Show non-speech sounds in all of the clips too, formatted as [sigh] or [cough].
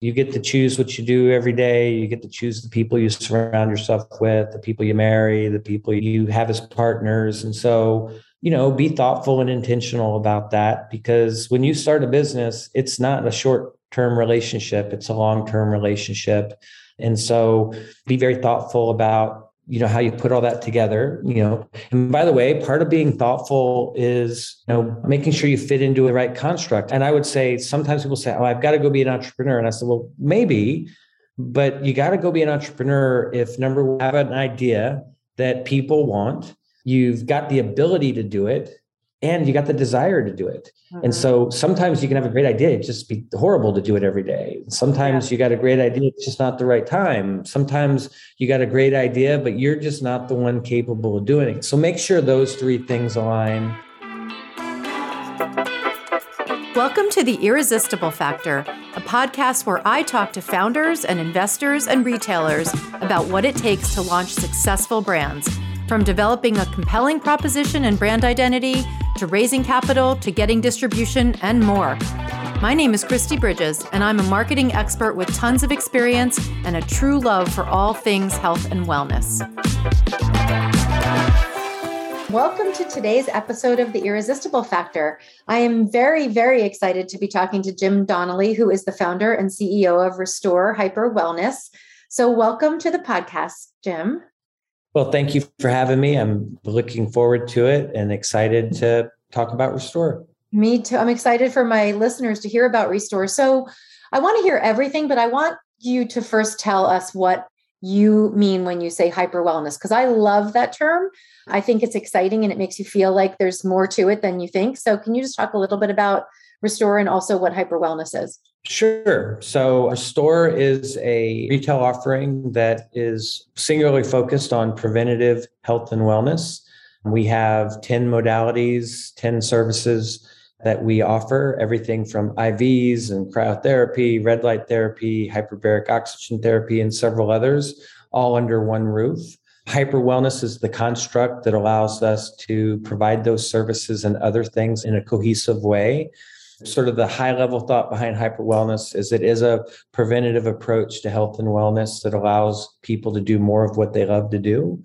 You get to choose what you do every day. You get to choose the people you surround yourself with, the people you marry, the people you have as partners. And so, you know, be thoughtful and intentional about that because when you start a business, it's not a short term relationship, it's a long term relationship. And so be very thoughtful about you know how you put all that together you know. And by the way part of being thoughtful is you know making sure you fit into the right construct. And i would say sometimes people say oh i've got to go be an entrepreneur. And i said well maybe but you got to go be an entrepreneur if number one have an idea that people want you've got the ability to do it and you got the desire to do it. Mm-hmm. And so sometimes you can have a great idea, it just be horrible to do it every day. Sometimes yeah. you got a great idea, it's just not the right time. Sometimes you got a great idea, but you're just not the one capable of doing it. So make sure those three things align. Welcome to The Irresistible Factor, a podcast where I talk to founders and investors and retailers about what it takes to launch successful brands from developing a compelling proposition and brand identity, to raising capital, to getting distribution, and more. My name is Christy Bridges, and I'm a marketing expert with tons of experience and a true love for all things health and wellness. Welcome to today's episode of The Irresistible Factor. I am very, very excited to be talking to Jim Donnelly, who is the founder and CEO of Restore Hyper Wellness. So, welcome to the podcast, Jim. Well, thank you for having me. I'm looking forward to it and excited to talk about Restore. Me too. I'm excited for my listeners to hear about Restore. So I want to hear everything, but I want you to first tell us what you mean when you say hyper wellness, because I love that term. I think it's exciting and it makes you feel like there's more to it than you think. So, can you just talk a little bit about Restore and also what hyper wellness is? Sure. So, Restore is a retail offering that is singularly focused on preventative health and wellness. We have 10 modalities, 10 services that we offer everything from IVs and cryotherapy, red light therapy, hyperbaric oxygen therapy, and several others, all under one roof. Hyper wellness is the construct that allows us to provide those services and other things in a cohesive way sort of the high level thought behind hyper wellness is it is a preventative approach to health and wellness that allows people to do more of what they love to do.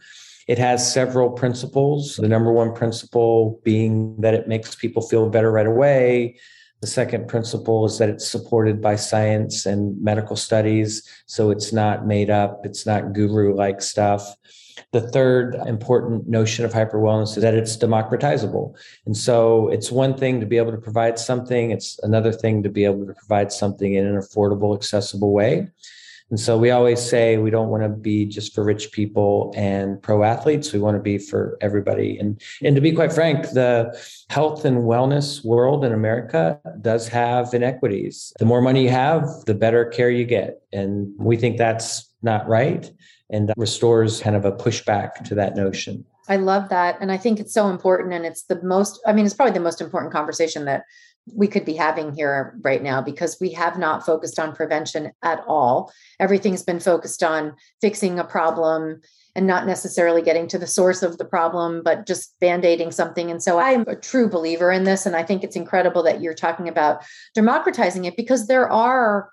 It has several principles. The number one principle being that it makes people feel better right away. The second principle is that it's supported by science and medical studies. So it's not made up, it's not guru like stuff. The third important notion of hyper wellness is that it's democratizable. And so it's one thing to be able to provide something, it's another thing to be able to provide something in an affordable, accessible way. And so we always say we don't want to be just for rich people and pro athletes. We want to be for everybody. And, and to be quite frank, the health and wellness world in America does have inequities. The more money you have, the better care you get. And we think that's not right and restores kind of a pushback to that notion. I love that. And I think it's so important. And it's the most, I mean, it's probably the most important conversation that we could be having here right now because we have not focused on prevention at all. Everything's been focused on fixing a problem and not necessarily getting to the source of the problem, but just band aiding something. And so I'm a true believer in this. And I think it's incredible that you're talking about democratizing it because there are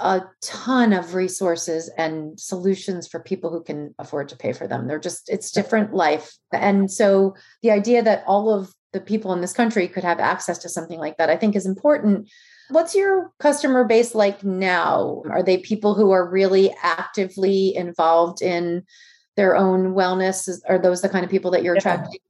a ton of resources and solutions for people who can afford to pay for them. They're just, it's different life. And so the idea that all of the people in this country could have access to something like that, I think is important. What's your customer base like now? Hmm. Are they people who are really actively involved in their own wellness? Are those the kind of people that you're yeah. attracting?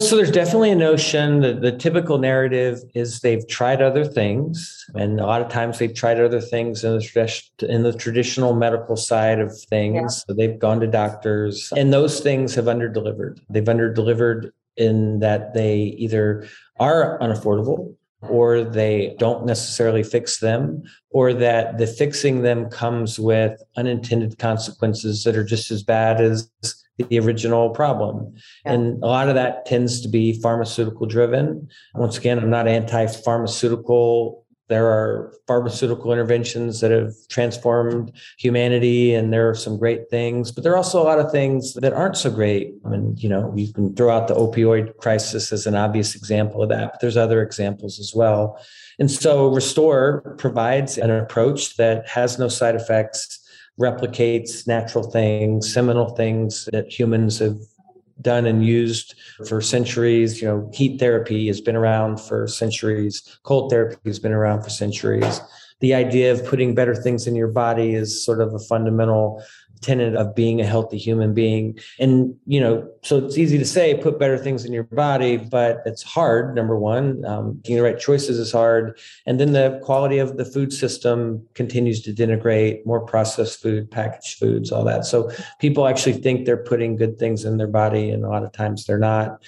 So there's definitely a notion that the typical narrative is they've tried other things, and a lot of times they've tried other things in the, in the traditional medical side of things. Yeah. So they've gone to doctors, and those things have underdelivered. They've underdelivered in that they either are unaffordable or they don't necessarily fix them, or that the fixing them comes with unintended consequences that are just as bad as the original problem. Yeah. And a lot of that tends to be pharmaceutical driven. Once again, I'm not anti pharmaceutical there are pharmaceutical interventions that have transformed humanity, and there are some great things, but there are also a lot of things that aren't so great. I mean, you know, you can throw out the opioid crisis as an obvious example of that, but there's other examples as well. And so Restore provides an approach that has no side effects, replicates natural things, seminal things that humans have done and used for centuries. You know, heat therapy has been around for centuries, cold therapy has been around for centuries. The idea of putting better things in your body is sort of a fundamental tenet of being a healthy human being. And, you know, so it's easy to say put better things in your body, but it's hard. Number one, um, making the right choices is hard. And then the quality of the food system continues to denigrate more processed food, packaged foods, all that. So people actually think they're putting good things in their body, and a lot of times they're not.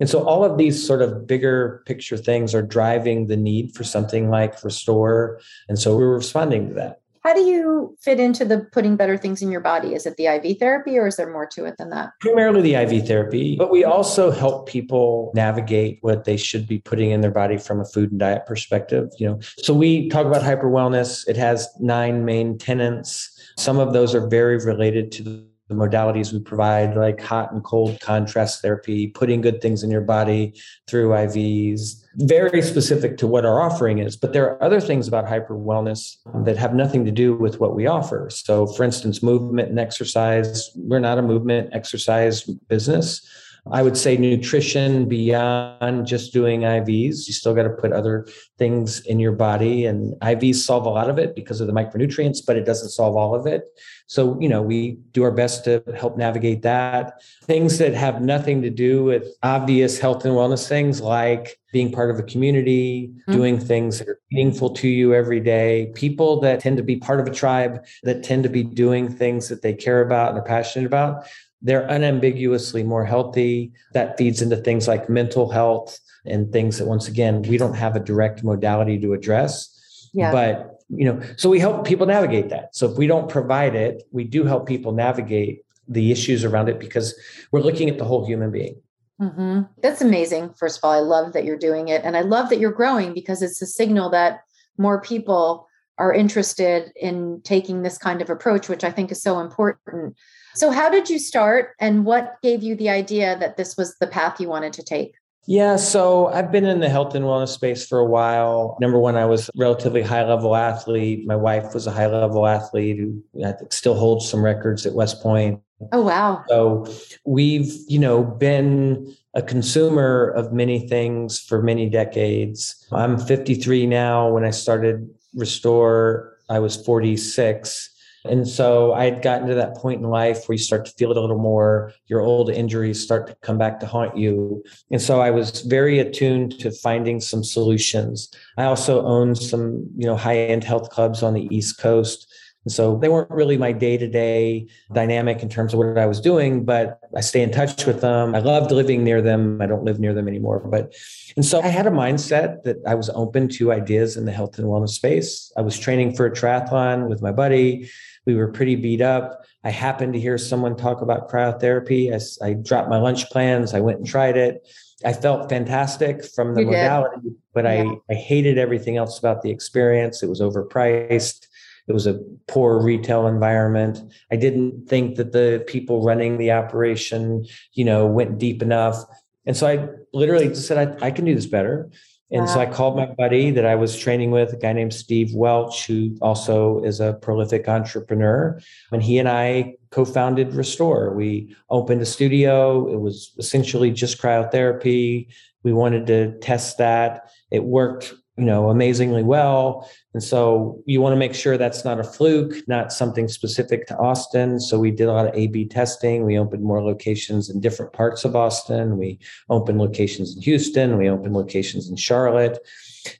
And so all of these sort of bigger picture things are driving the need for something like Restore. And so we're responding to that. How do you fit into the putting better things in your body? Is it the IV therapy or is there more to it than that? Primarily the IV therapy, but we mm-hmm. also help people navigate what they should be putting in their body from a food and diet perspective, you know. So we talk about hyper wellness. It has nine main tenants. Some of those are very related to the the modalities we provide, like hot and cold contrast therapy, putting good things in your body through IVs, very specific to what our offering is. But there are other things about hyper wellness that have nothing to do with what we offer. So, for instance, movement and exercise, we're not a movement exercise business. I would say nutrition beyond just doing IVs. You still got to put other things in your body, and IVs solve a lot of it because of the micronutrients, but it doesn't solve all of it. So, you know, we do our best to help navigate that. Things that have nothing to do with obvious health and wellness things like being part of a community, mm-hmm. doing things that are meaningful to you every day, people that tend to be part of a tribe, that tend to be doing things that they care about and are passionate about they're unambiguously more healthy. That feeds into things like mental health and things that, once again, we don't have a direct modality to address. Yeah. But, you know, so we help people navigate that. So if we don't provide it, we do help people navigate the issues around it because we're looking at the whole human being. Mm-hmm. That's amazing. First of all, I love that you're doing it. And I love that you're growing because it's a signal that more people are interested in taking this kind of approach, which I think is so important. So, how did you start and what gave you the idea that this was the path you wanted to take? Yeah, so I've been in the health and wellness space for a while. Number one, I was a relatively high level athlete. My wife was a high level athlete who still holds some records at West Point. Oh, wow. So we've, you know, been a consumer of many things for many decades. I'm 53 now. When I started Restore, I was 46. And so I had gotten to that point in life where you start to feel it a little more. Your old injuries start to come back to haunt you. And so I was very attuned to finding some solutions. I also owned some, you know, high-end health clubs on the East Coast. And so they weren't really my day to day dynamic in terms of what I was doing, but I stay in touch with them. I loved living near them. I don't live near them anymore. But, and so I had a mindset that I was open to ideas in the health and wellness space. I was training for a triathlon with my buddy. We were pretty beat up. I happened to hear someone talk about cryotherapy. I, I dropped my lunch plans. I went and tried it. I felt fantastic from the you modality, did. but yeah. I, I hated everything else about the experience. It was overpriced. It was a poor retail environment. I didn't think that the people running the operation, you know, went deep enough. And so I literally just said, I, I can do this better. And wow. so I called my buddy that I was training with, a guy named Steve Welch, who also is a prolific entrepreneur. And he and I co founded Restore. We opened a studio. It was essentially just cryotherapy. We wanted to test that. It worked you know amazingly well. And so you want to make sure that's not a fluke not something specific to austin. So we did a lot of a b testing. We opened more locations in different parts of austin. We opened locations in houston. We opened locations in charlotte.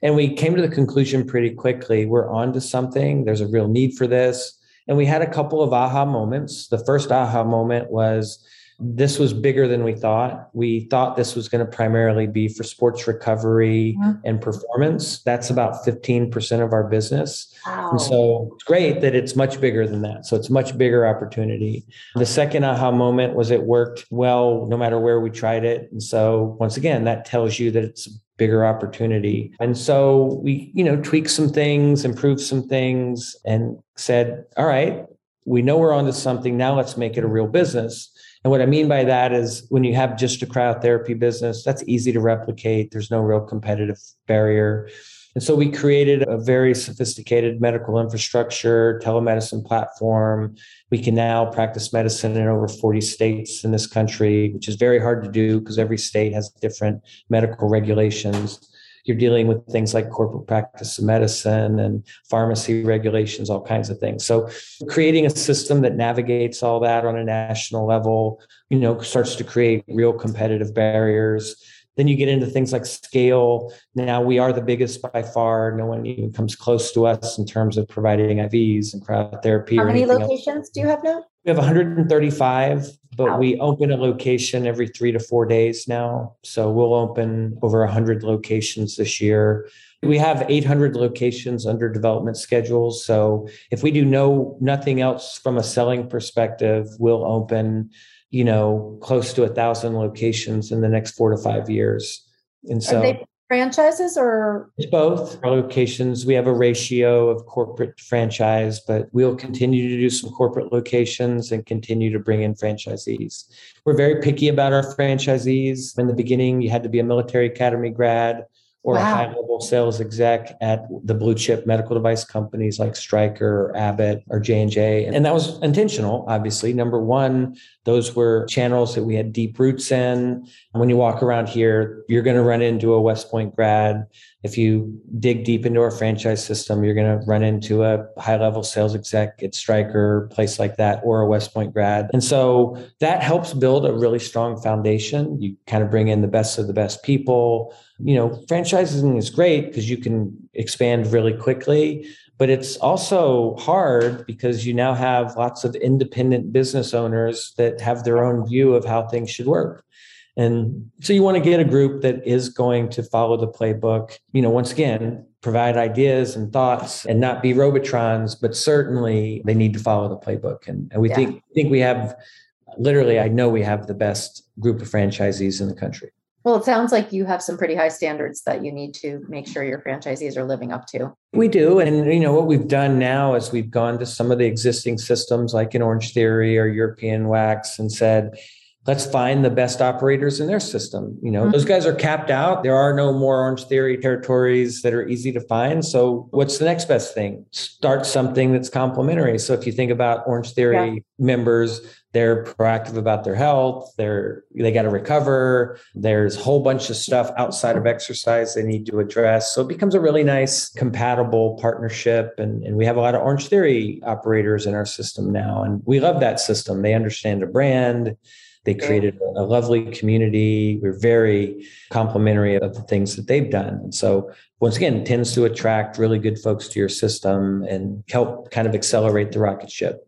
And we came to the conclusion pretty quickly we're on to something. There's a real need for this. And we had a couple of aha moments. The first aha moment was this was bigger than we thought. We thought this was going to primarily be for sports recovery mm-hmm. and performance. That's about 15% of our business. Wow. And so it's great that it's much bigger than that. So it's much bigger opportunity. The second aha moment was it worked well no matter where we tried it. And so once again, that tells you that it's bigger opportunity. And so we, you know, tweaked some things, improved some things, and said, all right, we know we're onto something. Now let's make it a real business. And what I mean by that is when you have just a cryotherapy business, that's easy to replicate. There's no real competitive barrier. And so we created a very sophisticated medical infrastructure, telemedicine platform. We can now practice medicine in over 40 states in this country, which is very hard to do because every state has different medical regulations you're dealing with things like corporate practice of medicine and pharmacy regulations, all kinds of things. So creating a system that navigates all that on a national level, you know, starts to create real competitive barriers. Then you get into things like scale. Now we are the biggest by far. No one even comes close to us in terms of providing IVs and cryotherapy. How many locations else. do you have now? We have 135 but we open a location every three to four days now. So we'll open over 100 locations this year. We have 800 locations under development schedules. So if we do no nothing else from a selling perspective, we'll open, you know, close to a thousand locations in the next four to five years. And so franchises or it's both our locations we have a ratio of corporate franchise but we'll continue to do some corporate locations and continue to bring in franchisees we're very picky about our franchisees in the beginning you had to be a military academy grad or wow. a high level sales exec at the blue chip medical device companies like Stryker or Abbott or J&J. And that was intentional, obviously. Number one, those were channels that we had deep roots in. And when you walk around here, you're going to run into a West Point grad. If you dig deep into our franchise system, you're going to run into a high level sales exec at Stryker, place like that, or a West Point grad. And so that helps build a really strong foundation. You kind of bring in the best of the best people you know, franchising is great because you can expand really quickly, but it's also hard because you now have lots of independent business owners that have their own view of how things should work. And so you want to get a group that is going to follow the playbook, you know, once again, provide ideas and thoughts and not be robotrons, but certainly they need to follow the playbook. And, and we yeah. think think we have literally, I know we have the best group of franchisees in the country. Well, it sounds like you have some pretty high standards that you need to make sure your franchisees are living up to. We do. And you know, what we've done now is we've gone to some of the existing systems like in Orange Theory or European Wax and said, let's find the best operators in their system. You know, mm-hmm. those guys are capped out. There are no more Orange Theory territories that are easy to find. So, what's the next best thing? Start something that's complementary. So, if you think about Orange Theory yeah. members, they're proactive about their health. They're they got to recover. There's a whole bunch of stuff outside of exercise they need to address. So it becomes a really nice compatible partnership. And, and we have a lot of Orange Theory operators in our system now. And we love that system. They understand the brand they created a lovely community. We're very complimentary of the things that they've done. And so, once again, it tends to attract really good folks to your system and help kind of accelerate the rocket ship.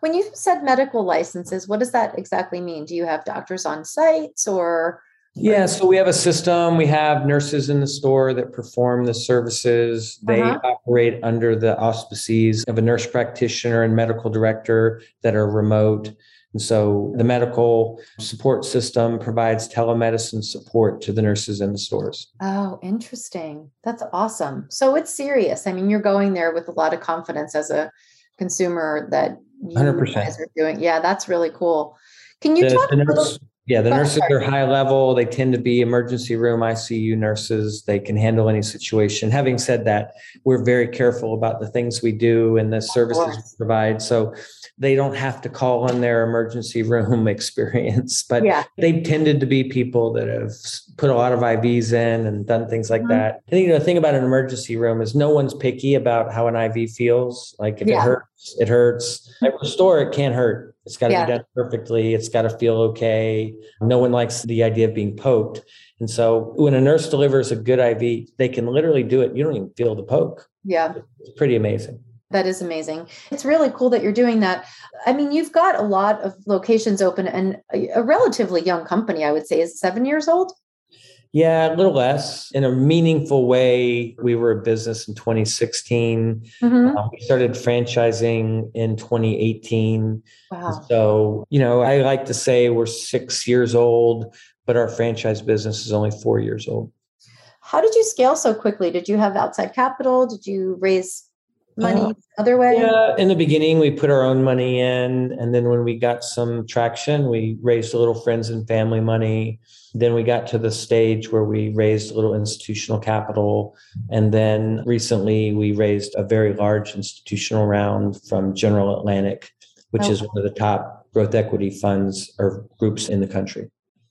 When you said medical licenses, what does that exactly mean? Do you have doctors on sites or? Yeah, so we have a system. We have nurses in the store that perform the services. They uh-huh. operate under the auspices of a nurse practitioner and medical director that are remote. And so the medical support system provides telemedicine support to the nurses in the stores. Oh, interesting. That's awesome. So it's serious. I mean, you're going there with a lot of confidence as a consumer that you 100%. guys are doing. Yeah, that's really cool. Can you the, talk the yeah, the nurses are high level. They tend to be emergency room ICU nurses. They can handle any situation. Having said that, we're very careful about the things we do and the services we provide. So they don't have to call on their emergency [laughs] room experience, but yeah. they've tended to be people that have put a lot of IVs in and done things like mm-hmm. that. And you know, the thing about an emergency room is no one's picky about how an IV feels. Like if yeah. it hurts, it hurts. At Restore, it can't hurt. It's got to yeah. be done perfectly. It's got to feel okay. No one likes the idea of being poked. And so when a nurse delivers a good IV, they can literally do it. You don't even feel the poke. Yeah. It's pretty amazing. That is amazing. It's really cool that you're doing that. I mean, you've got a lot of locations open and a, a relatively young company, I would say, is seven years old. Yeah, a little less. In a meaningful way, we were a business in 2016. Mm-hmm. Uh, we started franchising in 2018. Wow. So, you know, I like to say we're six years old, but our franchise business is only four years old. How did you scale so quickly? Did you have outside capital? Did you raise money uh, other way? Yeah, in the beginning, we put our own money in. And then when we got some traction, we raised a little friends and family money. Then we got to the stage where we raised a little institutional capital. And then recently, we raised a very large institutional round from General Atlantic, which is one of the top growth equity funds or groups in the country.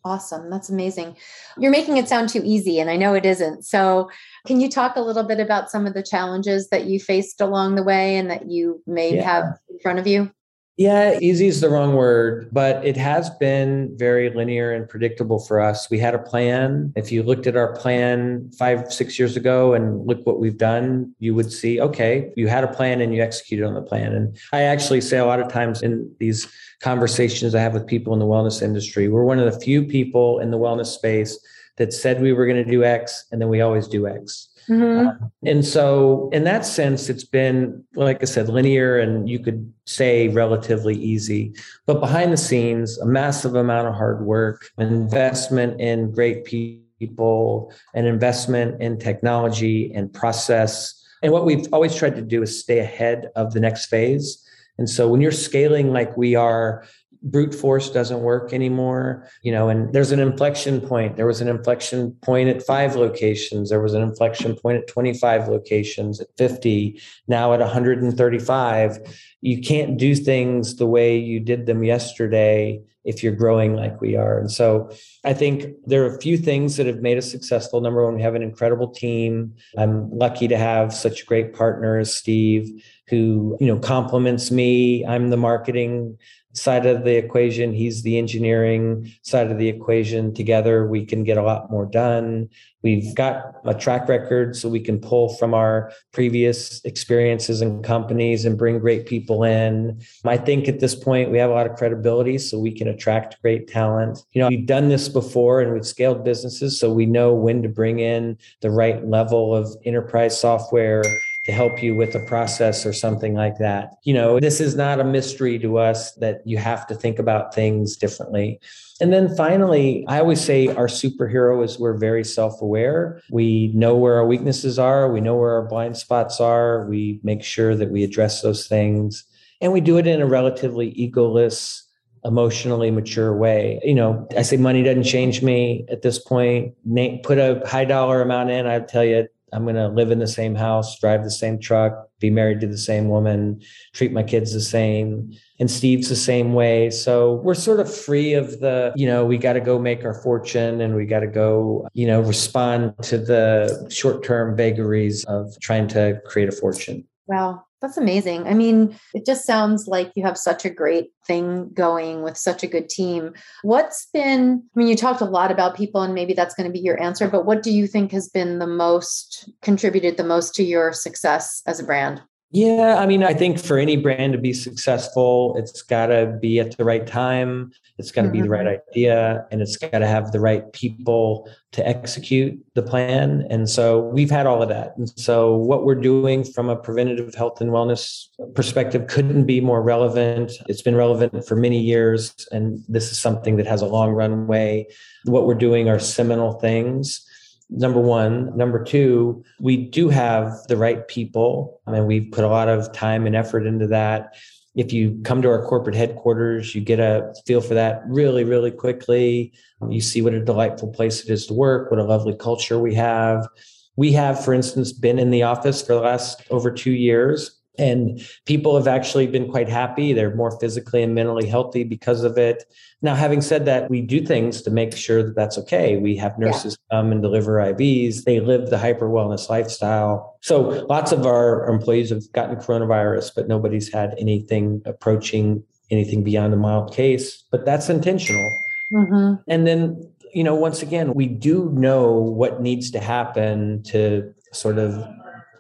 Awesome. That's amazing. You're making it sound too easy, and I know it isn't. So, can you talk a little bit about some of the challenges that you faced along the way and that you may yeah. have in front of you? Yeah, easy is the wrong word, but it has been very linear and predictable for us. We had a plan. If you looked at our plan five, six years ago and look what we've done, you would see, okay, you had a plan and you executed on the plan. And I actually say a lot of times in these conversations I have with people in the wellness industry, we're one of the few people in the wellness space that said we were going to do X and then we always do X. Mm-hmm. Uh, and so, in that sense, it's been, like I said, linear and you could say relatively easy. But behind the scenes, a massive amount of hard work, investment in great people, an investment in technology and process. And what we've always tried to do is stay ahead of the next phase. And so, when you're scaling like we are, brute force doesn't work anymore you know and there's an inflection point. There was an inflection point at five locations. There was an inflection point at 25 locations at 50 now at 135 you can't do things the way you did them yesterday if you're growing like we are. And so i think there are a few things that have made us successful. Number one we have an incredible team. I'm lucky to have such great partners steve who you know complements me. I'm the marketing side of the equation he's the engineering side of the equation. Together we can get a lot more done. We've got a track record so we can pull from our previous experiences and companies and bring great people in. I think at this point we have a lot of credibility so we can attract great talent. You know we've done this before and we've scaled businesses so we know when to bring in the right level of enterprise software to help you with a process or something like that. You know, this is not a mystery to us that you have to think about things differently. And then finally, I always say our superhero is we're very self aware. We know where our weaknesses are, we know where our blind spots are, we make sure that we address those things. And we do it in a relatively egoless, emotionally mature way. You know, I say money doesn't change me at this point. Put a high dollar amount in, I'd tell you I'm going to live in the same house, drive the same truck, be married to the same woman, treat my kids the same. And Steve's the same way. So we're sort of free of the, you know, we got to go make our fortune and we got to go, you know, respond to the short term vagaries of trying to create a fortune. Wow. That's amazing. I mean, it just sounds like you have such a great thing going with such a good team. What's been, I mean, you talked a lot about people, and maybe that's going to be your answer, but what do you think has been the most contributed the most to your success as a brand? Yeah, I mean, I think for any brand to be successful, it's got to be at the right time. It's got to mm-hmm. be the right mm-hmm. idea and it's got to have the right people to execute the plan. And so we've had all of that. And so what we're doing from a preventative health and wellness perspective couldn't be more relevant. It's been relevant for many years. And this is something that has a long runway. What we're doing are seminal things number one. Number two, we do have the right people, and we've put a lot of time and effort into that. If you come to our corporate headquarters, you get a feel for that really, really quickly. You see what a delightful place it is to work, what a lovely culture we have. We have, for instance, been in the office for the last over two years and people have actually been quite happy. They're more physically and mentally healthy because of it. Now, having said that, we do things to make sure that that's okay. We have nurses yeah. come and deliver IVs. They live the hyper wellness lifestyle. So lots of our employees have gotten coronavirus, but nobody's had anything approaching anything beyond a mild case. But that's intentional. Mm-hmm. And then, you know, once again, we do know what needs to happen to sort of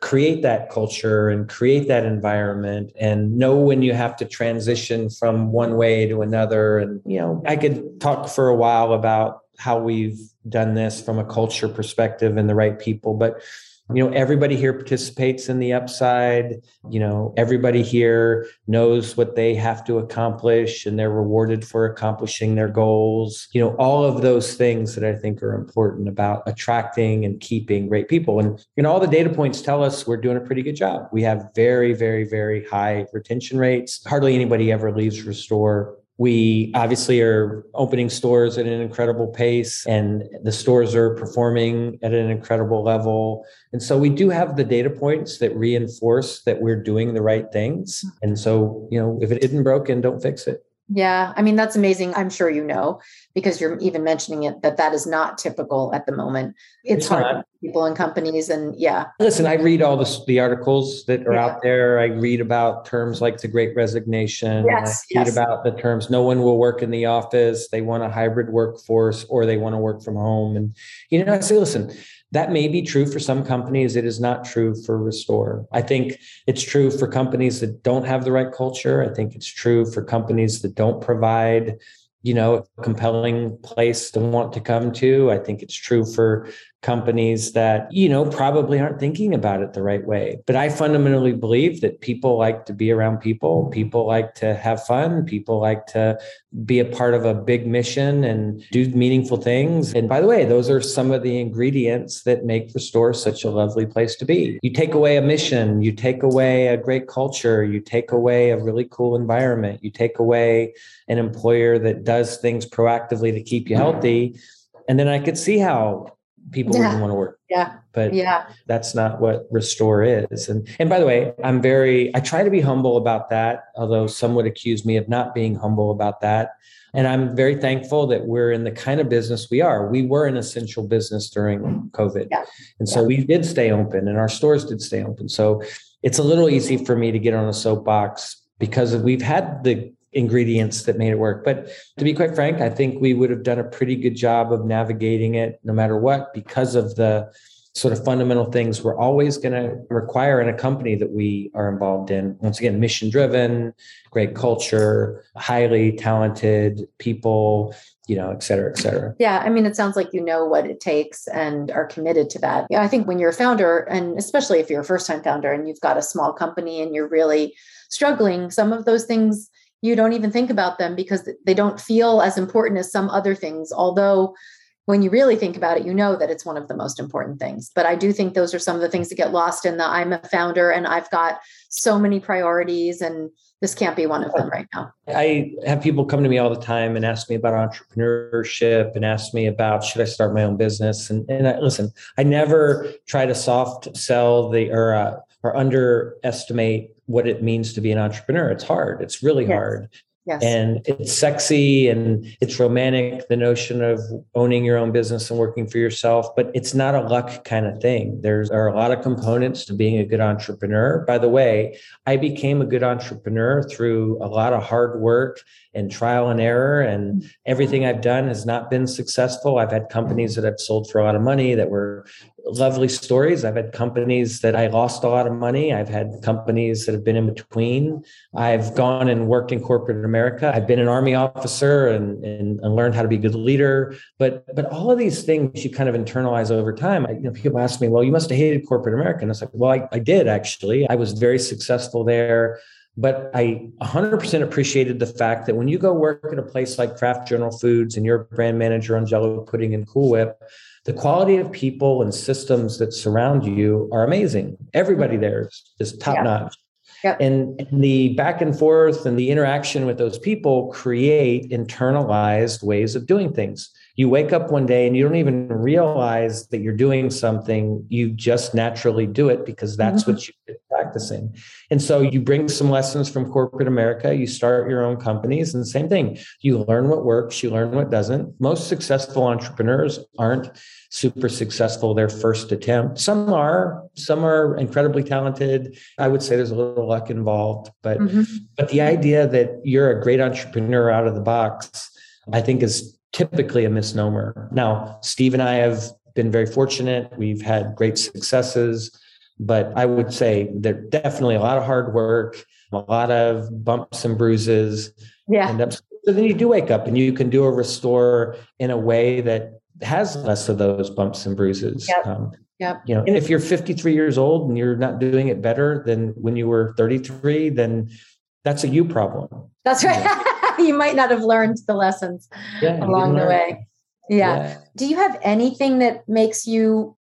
create that culture and create that environment and know when you have to transition from one way to another. And, you know, I could talk for a while about how we've done this from a culture perspective and the right people, but you know everybody here participates in the upside. You know everybody here knows what they have to accomplish and they're rewarded for accomplishing their goals. You know all of those things that i think are important about attracting and keeping great people. And you know all the data points tell us we're doing a pretty good job. We have very very very high retention rates. Hardly anybody ever leaves restore we obviously are opening stores at an incredible pace and the stores are performing at an incredible level. And so we do have the data points that reinforce that we're doing the right things. Mm-hmm. And so, you know, if it isn't broken, don't fix it. Yeah, I mean that's amazing. I'm sure you know because you're even mentioning it that that is not typical at the moment. It's, it's hard people and companies and yeah. Listen, I read all the the articles that are yeah. out there. I read about terms like the great resignation. Yes, I read yes. about the terms no one will work in the office, they want a hybrid workforce or they want to work from home and you know I say listen, that may be true for some companies. It is not true for Restore. I think it's true for companies that don't have the right culture. I think it's true for companies that don't provide you know, a compelling place to want to come to. I think it's true for companies that, you know, probably aren't thinking about it the right way. But I fundamentally believe that people like to be around people, people like to have fun, people like to be a part of a big mission and do meaningful things. And by the way, those are some of the ingredients that make Restore such a lovely place to be. You take away a mission, you take away a great culture, you take away a really cool environment, you take away an employer that does things proactively to keep you healthy. And then I could see how people yeah. wouldn't want to work. Yeah. But yeah, that's not what restore is. And and by the way, I'm very I try to be humble about that, although some would accuse me of not being humble about that. And I'm very thankful that we're in the kind of business we are. We were an essential business during COVID. Yeah. And so yeah. we did stay open and our stores did stay open. So it's a little easy for me to get on a soapbox because we've had the ingredients that made it work. But to be quite frank, I think we would have done a pretty good job of navigating it no matter what because of the sort of fundamental things we're always going to require in a company that we are involved in. Once again, mission driven, great culture, highly talented people, you know, et cetera, et cetera. Yeah. I mean, it sounds like you know what it takes and are committed to that. Yeah. I think when you're a founder, and especially if you're a first time founder and you've got a small company and you're really struggling, some of those things you don't even think about them because they don't feel as important as some other things. Although, when you really think about it, you know that it's one of the most important things. But I do think those are some of the things that get lost in the I'm a founder and I've got so many priorities and this can't be one of them right now. I have people come to me all the time and ask me about entrepreneurship and ask me about should I start my own business? And, and I, listen, I never try to soft sell the or uh, or underestimate what it means to be an entrepreneur. It's hard. It's really yes. hard. Yes. And it's sexy and it's romantic, the notion of owning your own business and working for yourself, but it's not a luck kind of thing. There's are a lot of components to being a good entrepreneur. By the way, I became a good entrepreneur through a lot of hard work and trial and error. And mm-hmm. everything I've done has not been successful. I've had companies that I've sold for a lot of money that were lovely stories. I've had companies that I lost a lot of money. I've had companies that have been in between. I've gone and worked in corporate America. I've been an army officer and, and, and learned how to be a good leader. But but all of these things you kind of internalize over time. I, you know, people ask me, well, you must have hated corporate America. And I was like, well, I, I did actually. I was very successful there. But I 100% appreciated the fact that when you go work at a place like Kraft General Foods and you're brand manager on Jello Pudding and Cool Whip, the quality of people and systems that surround you are amazing. Everybody mm-hmm. there is top yeah. notch. Yep. And, and the back and forth and the interaction with those people create internalized ways of doing things. You wake up one day and you don't even realize that you're doing something. You just naturally do it because that's mm-hmm. what you've been practicing. And so you bring some lessons from corporate America, you start your own companies, and same thing. You learn what works, you learn what doesn't. Most successful entrepreneurs aren't super successful their first attempt. Some are, some are incredibly talented. I would say there's a little luck involved, but mm-hmm. but the idea that you're a great entrepreneur out of the box, I think is typically a misnomer. Now, Steve and I have been very fortunate. We've had great successes. But I would say there's definitely a lot of hard work, a lot of bumps and bruises. Yeah. And so then you do wake up and you can do a restore in a way that has less of those bumps and bruises. Yep. Um, yep. You know, and if you're 53 years old and you're not doing it better than when you were 33, then that's a you problem. That's right. you [laughs] [laughs] might not have learned the lessons yeah, along the way. Yeah. yeah. Do you have anything that makes you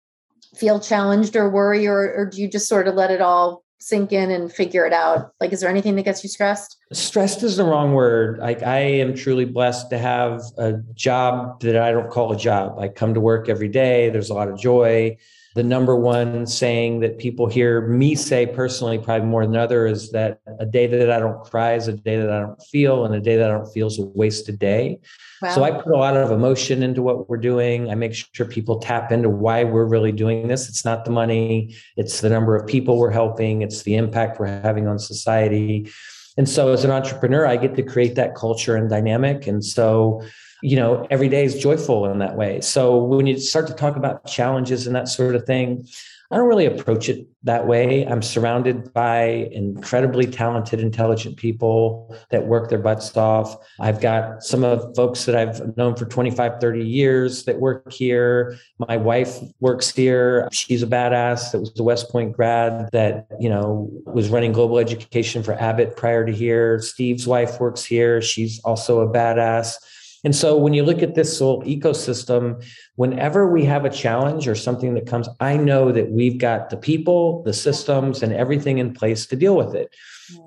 feel challenged or worry, or, or do you just sort of let it all sink in and figure it out? Like, is there anything that gets you stressed? Stressed is the wrong word. Like, I am truly blessed to have a job that I don't call a job. I come to work every day. There's a lot of joy the number one saying that people hear me say personally, probably more than other, is that a day that I don't cry is a day that I don't feel, and a day that I don't feel is a wasted day. Wow. So I put a lot of emotion into what we're doing. I make sure people tap into why we're really doing this. It's not the money, it's the number of people we're helping, it's the impact we're having on society. And so as an entrepreneur, I get to create that culture and dynamic. And so you know, every day is joyful in that way. So when you start to talk about challenges and that sort of thing, I don't really approach it that way. I'm surrounded by incredibly talented, intelligent people that work their butts off. I've got some of folks that I've known for 25, 30 years that work here. My wife works here. She's a badass that was the West Point grad that, you know, was running global education for Abbott prior to here. Steve's wife works here. She's also a badass. And so when you look at this whole ecosystem, whenever we have a challenge or something that comes, I know that we've got the people, the systems, and everything in place to deal with it.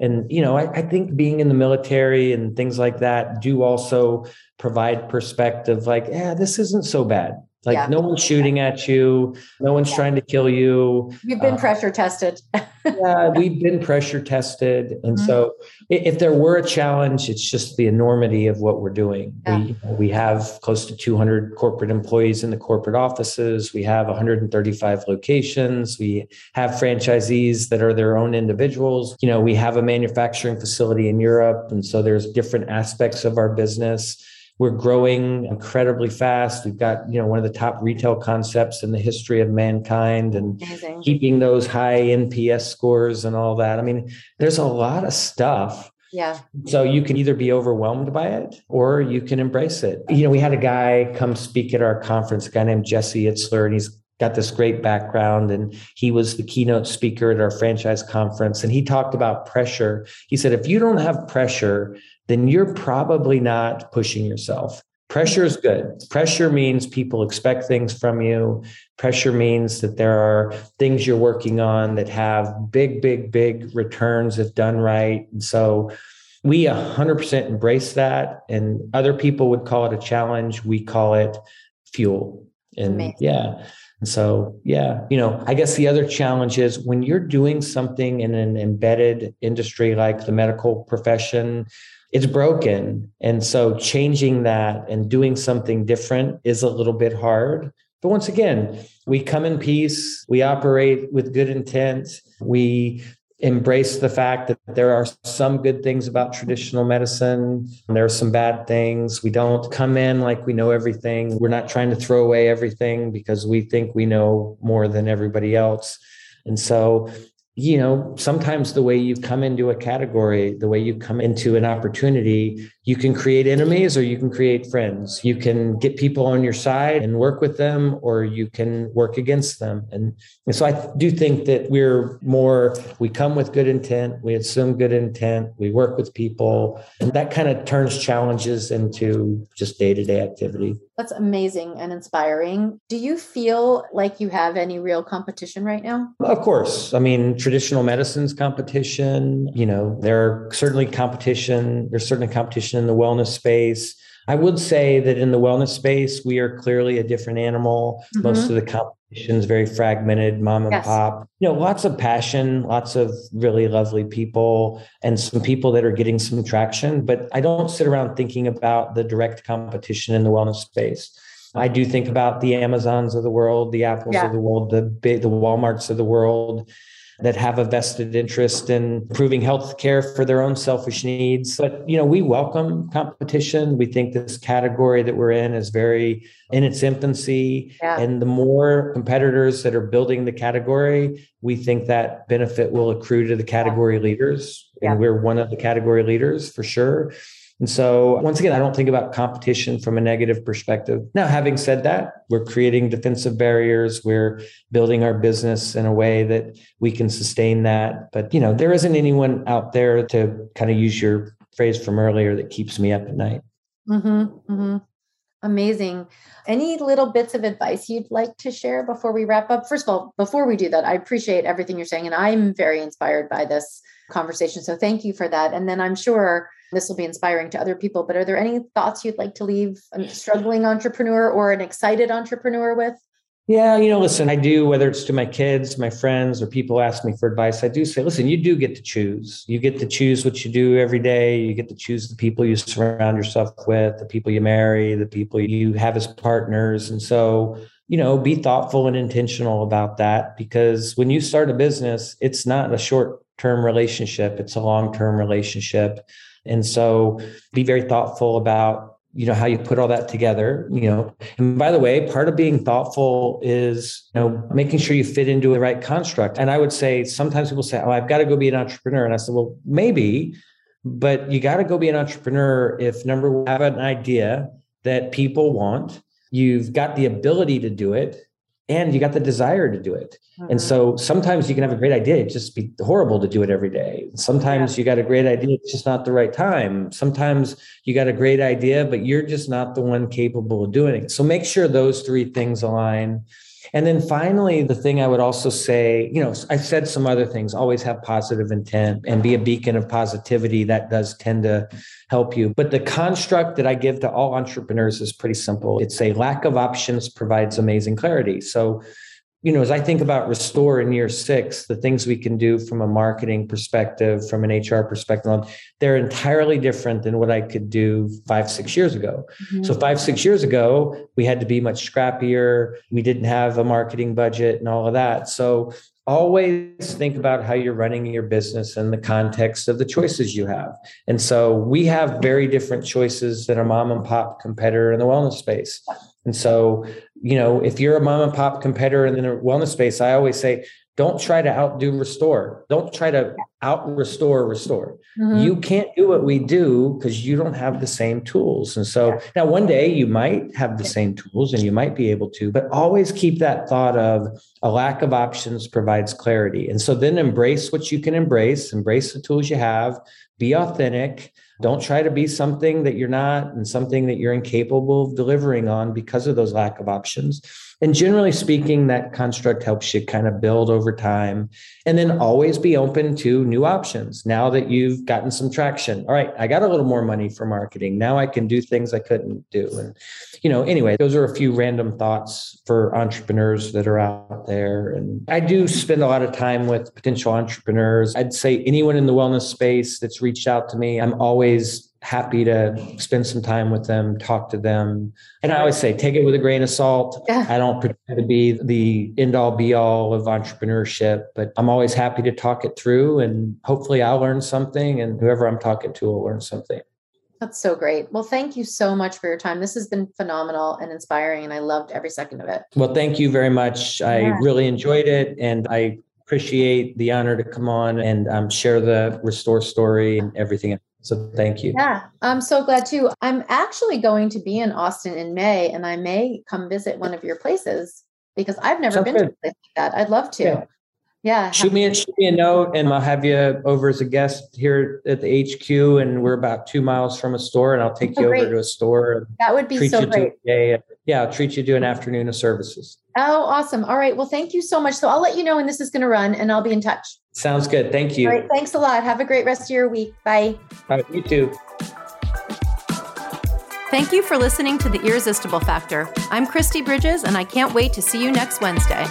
And, you know, I, I think being in the military and things like that do also provide perspective like, yeah, this isn't so bad. Like yeah. no one's shooting at you, no one's yeah. trying to kill you. You've been uh, pressure tested. [laughs] yeah, we've been pressure tested, and mm-hmm. so if there were a challenge, it's just the enormity of what we're doing. Yeah. We we have close to 200 corporate employees in the corporate offices. We have 135 locations. We have franchisees that are their own individuals. You know, we have a manufacturing facility in Europe, and so there's different aspects of our business we're growing incredibly fast. We've got, you know, one of the top retail concepts in the history of mankind and Amazing. keeping those high NPS scores and all that. I mean, there's a lot of stuff. Yeah. So you can either be overwhelmed by it or you can embrace it. You know, we had a guy come speak at our conference, a guy named Jesse Itzler, and he's got this great background and he was the keynote speaker at our franchise conference and he talked about pressure he said if you don't have pressure then you're probably not pushing yourself. Pressure is good. Pressure means people expect things from you. Pressure means that there are things you're working on that have big, big, big returns if done right. And so we 100% embrace that. And other people would call it a challenge. We call it fuel. And Amazing. yeah. And so, yeah, you know, I guess the other challenge is when you're doing something in an embedded industry like the medical profession, it's broken. And so changing that and doing something different is a little bit hard. But once again, we come in peace, we operate with good intent, we embrace the fact that there are some good things about traditional medicine there are some bad things. We don't come in like we know everything. We're not trying to throw away everything because we think we know more than everybody else. And so you know, sometimes the way you come into a category, the way you come into an opportunity, you can create enemies or you can create friends. You can get people on your side and work with them, or you can work against them. And, and so I do think that we're more, we come with good intent, we assume good intent, we work with people, and that kind of turns challenges into just day to day activity. That's amazing and inspiring. Do you feel like you have any real competition right now? Of course. I mean, traditional medicine's competition, you know, there are certainly competition, there's certainly competition in the wellness space. I would say that in the wellness space, we are clearly a different animal. Mm-hmm. Most of the competition is very fragmented, mom and yes. pop. You know, lots of passion, lots of really lovely people, and some people that are getting some traction. But I don't sit around thinking about the direct competition in the wellness space. I do think about the Amazons of the world, the Apples yeah. of the world, the big, the WalMarts of the world. That have a vested interest in improving health care for their own selfish needs. But, you know, we welcome competition. We think this category that we're in is very in its infancy. Yeah. And the more competitors that are building the category, we think that benefit will accrue to the category yeah. leaders. And yeah. we're one of the category leaders for sure. And so, once again, I don't think about competition from a negative perspective. Now, having said that, we're creating defensive barriers. We're building our business in a way that we can sustain that. But, you know, there isn't anyone out there to kind of use your phrase from earlier that keeps me up at night. Mm-hmm, mm-hmm. Amazing. Any little bits of advice you'd like to share before we wrap up? First of all, before we do that, I appreciate everything you're saying, and I'm very inspired by this conversation. So thank you for that. And then I'm sure this will be inspiring to other people. But are there any thoughts you'd like to leave a struggling entrepreneur or an excited entrepreneur with? Yeah, you know, listen, I do, whether it's to my kids, my friends, or people ask me for advice, I do say, listen, you do get to choose. You get to choose what you do every day. You get to choose the people you surround yourself with, the people you marry, the people you have as partners. And so, you know, be thoughtful and intentional about that because when you start a business, it's not a short term relationship, it's a long term relationship. And so be very thoughtful about you know how you put all that together you know. And by the way part of being thoughtful is you know making sure you fit into the right construct. And i would say sometimes people say oh i've got to go be an entrepreneur. And i said well maybe but you got to go be an entrepreneur if number one have an idea that people want. You've got the ability to do it and you got the desire to do it. Mm-hmm. And so sometimes you can have a great idea, it just be horrible to do it every day. Sometimes yeah. you got a great idea, it's just not the right time. Sometimes you got a great idea, but you're just not the one capable of doing it. So make sure those three things align. And then finally, the thing I would also say, you know, I said some other things, always have positive intent and be a beacon of positivity. That does tend to help you. But the construct that I give to all entrepreneurs is pretty simple. It's a lack of options provides amazing clarity. So you know, as I think about Restore in year six, the things we can do from a marketing perspective, from an HR perspective, they're entirely different than what I could do five, six years ago. Mm-hmm. So, five, six years ago, we had to be much scrappier. We didn't have a marketing budget and all of that. So, always think about how you're running your business in the context of the choices you have. And so, we have very different choices than a mom and pop competitor in the wellness space. And so, you know, if you're a mom and pop competitor in the wellness space, I always say, don't try to outdo restore. Don't try to out restore restore. Mm-hmm. You can't do what we do because you don't have the same tools. And so now one day you might have the same tools and you might be able to, but always keep that thought of a lack of options provides clarity. And so then embrace what you can embrace, embrace the tools you have, be authentic don't try to be something that you're not and something that you're incapable of delivering on because of those lack of options. And generally speaking, that construct helps you kind of build over time and then always be open to new options. Now that you've gotten some traction, all right, I got a little more money for marketing. Now I can do things I couldn't do. And, you know, anyway, those are a few random thoughts for entrepreneurs that are out there. And I do spend a lot of time with potential entrepreneurs. I'd say anyone in the wellness space that's reached out to me, I'm always happy to spend some time with them, talk to them. And I always say, take it with a grain of salt. Yeah. I don't pretend to be the end all be all of entrepreneurship, but I'm always happy to talk it through. And hopefully I'll learn something and whoever I'm talking to will learn something. That's so great. Well, thank you so much for your time. This has been phenomenal and inspiring, and I loved every second of it. Well, thank you very much. I yeah. really enjoyed it, and I appreciate the honor to come on and um, share the Restore story and everything. So thank you. Yeah, I'm so glad too. I'm actually going to be in Austin in May, and I may come visit one of your places because I've never Sounds been good. to a place like that. I'd love to. Yeah. yeah. Shoot me, a, shoot me a note, and I'll have you over as a guest here at the HQ. And we're about two miles from a store, and I'll take oh, you great. over to a store. That would be so great. Yeah, I'll treat you to an afternoon of services. Oh, awesome. All right. Well, thank you so much. So I'll let you know when this is going to run, and I'll be in touch. Sounds good. Thank you. All right. Thanks a lot. Have a great rest of your week. Bye. All right. You too. Thank you for listening to The Irresistible Factor. I'm Christy Bridges, and I can't wait to see you next Wednesday.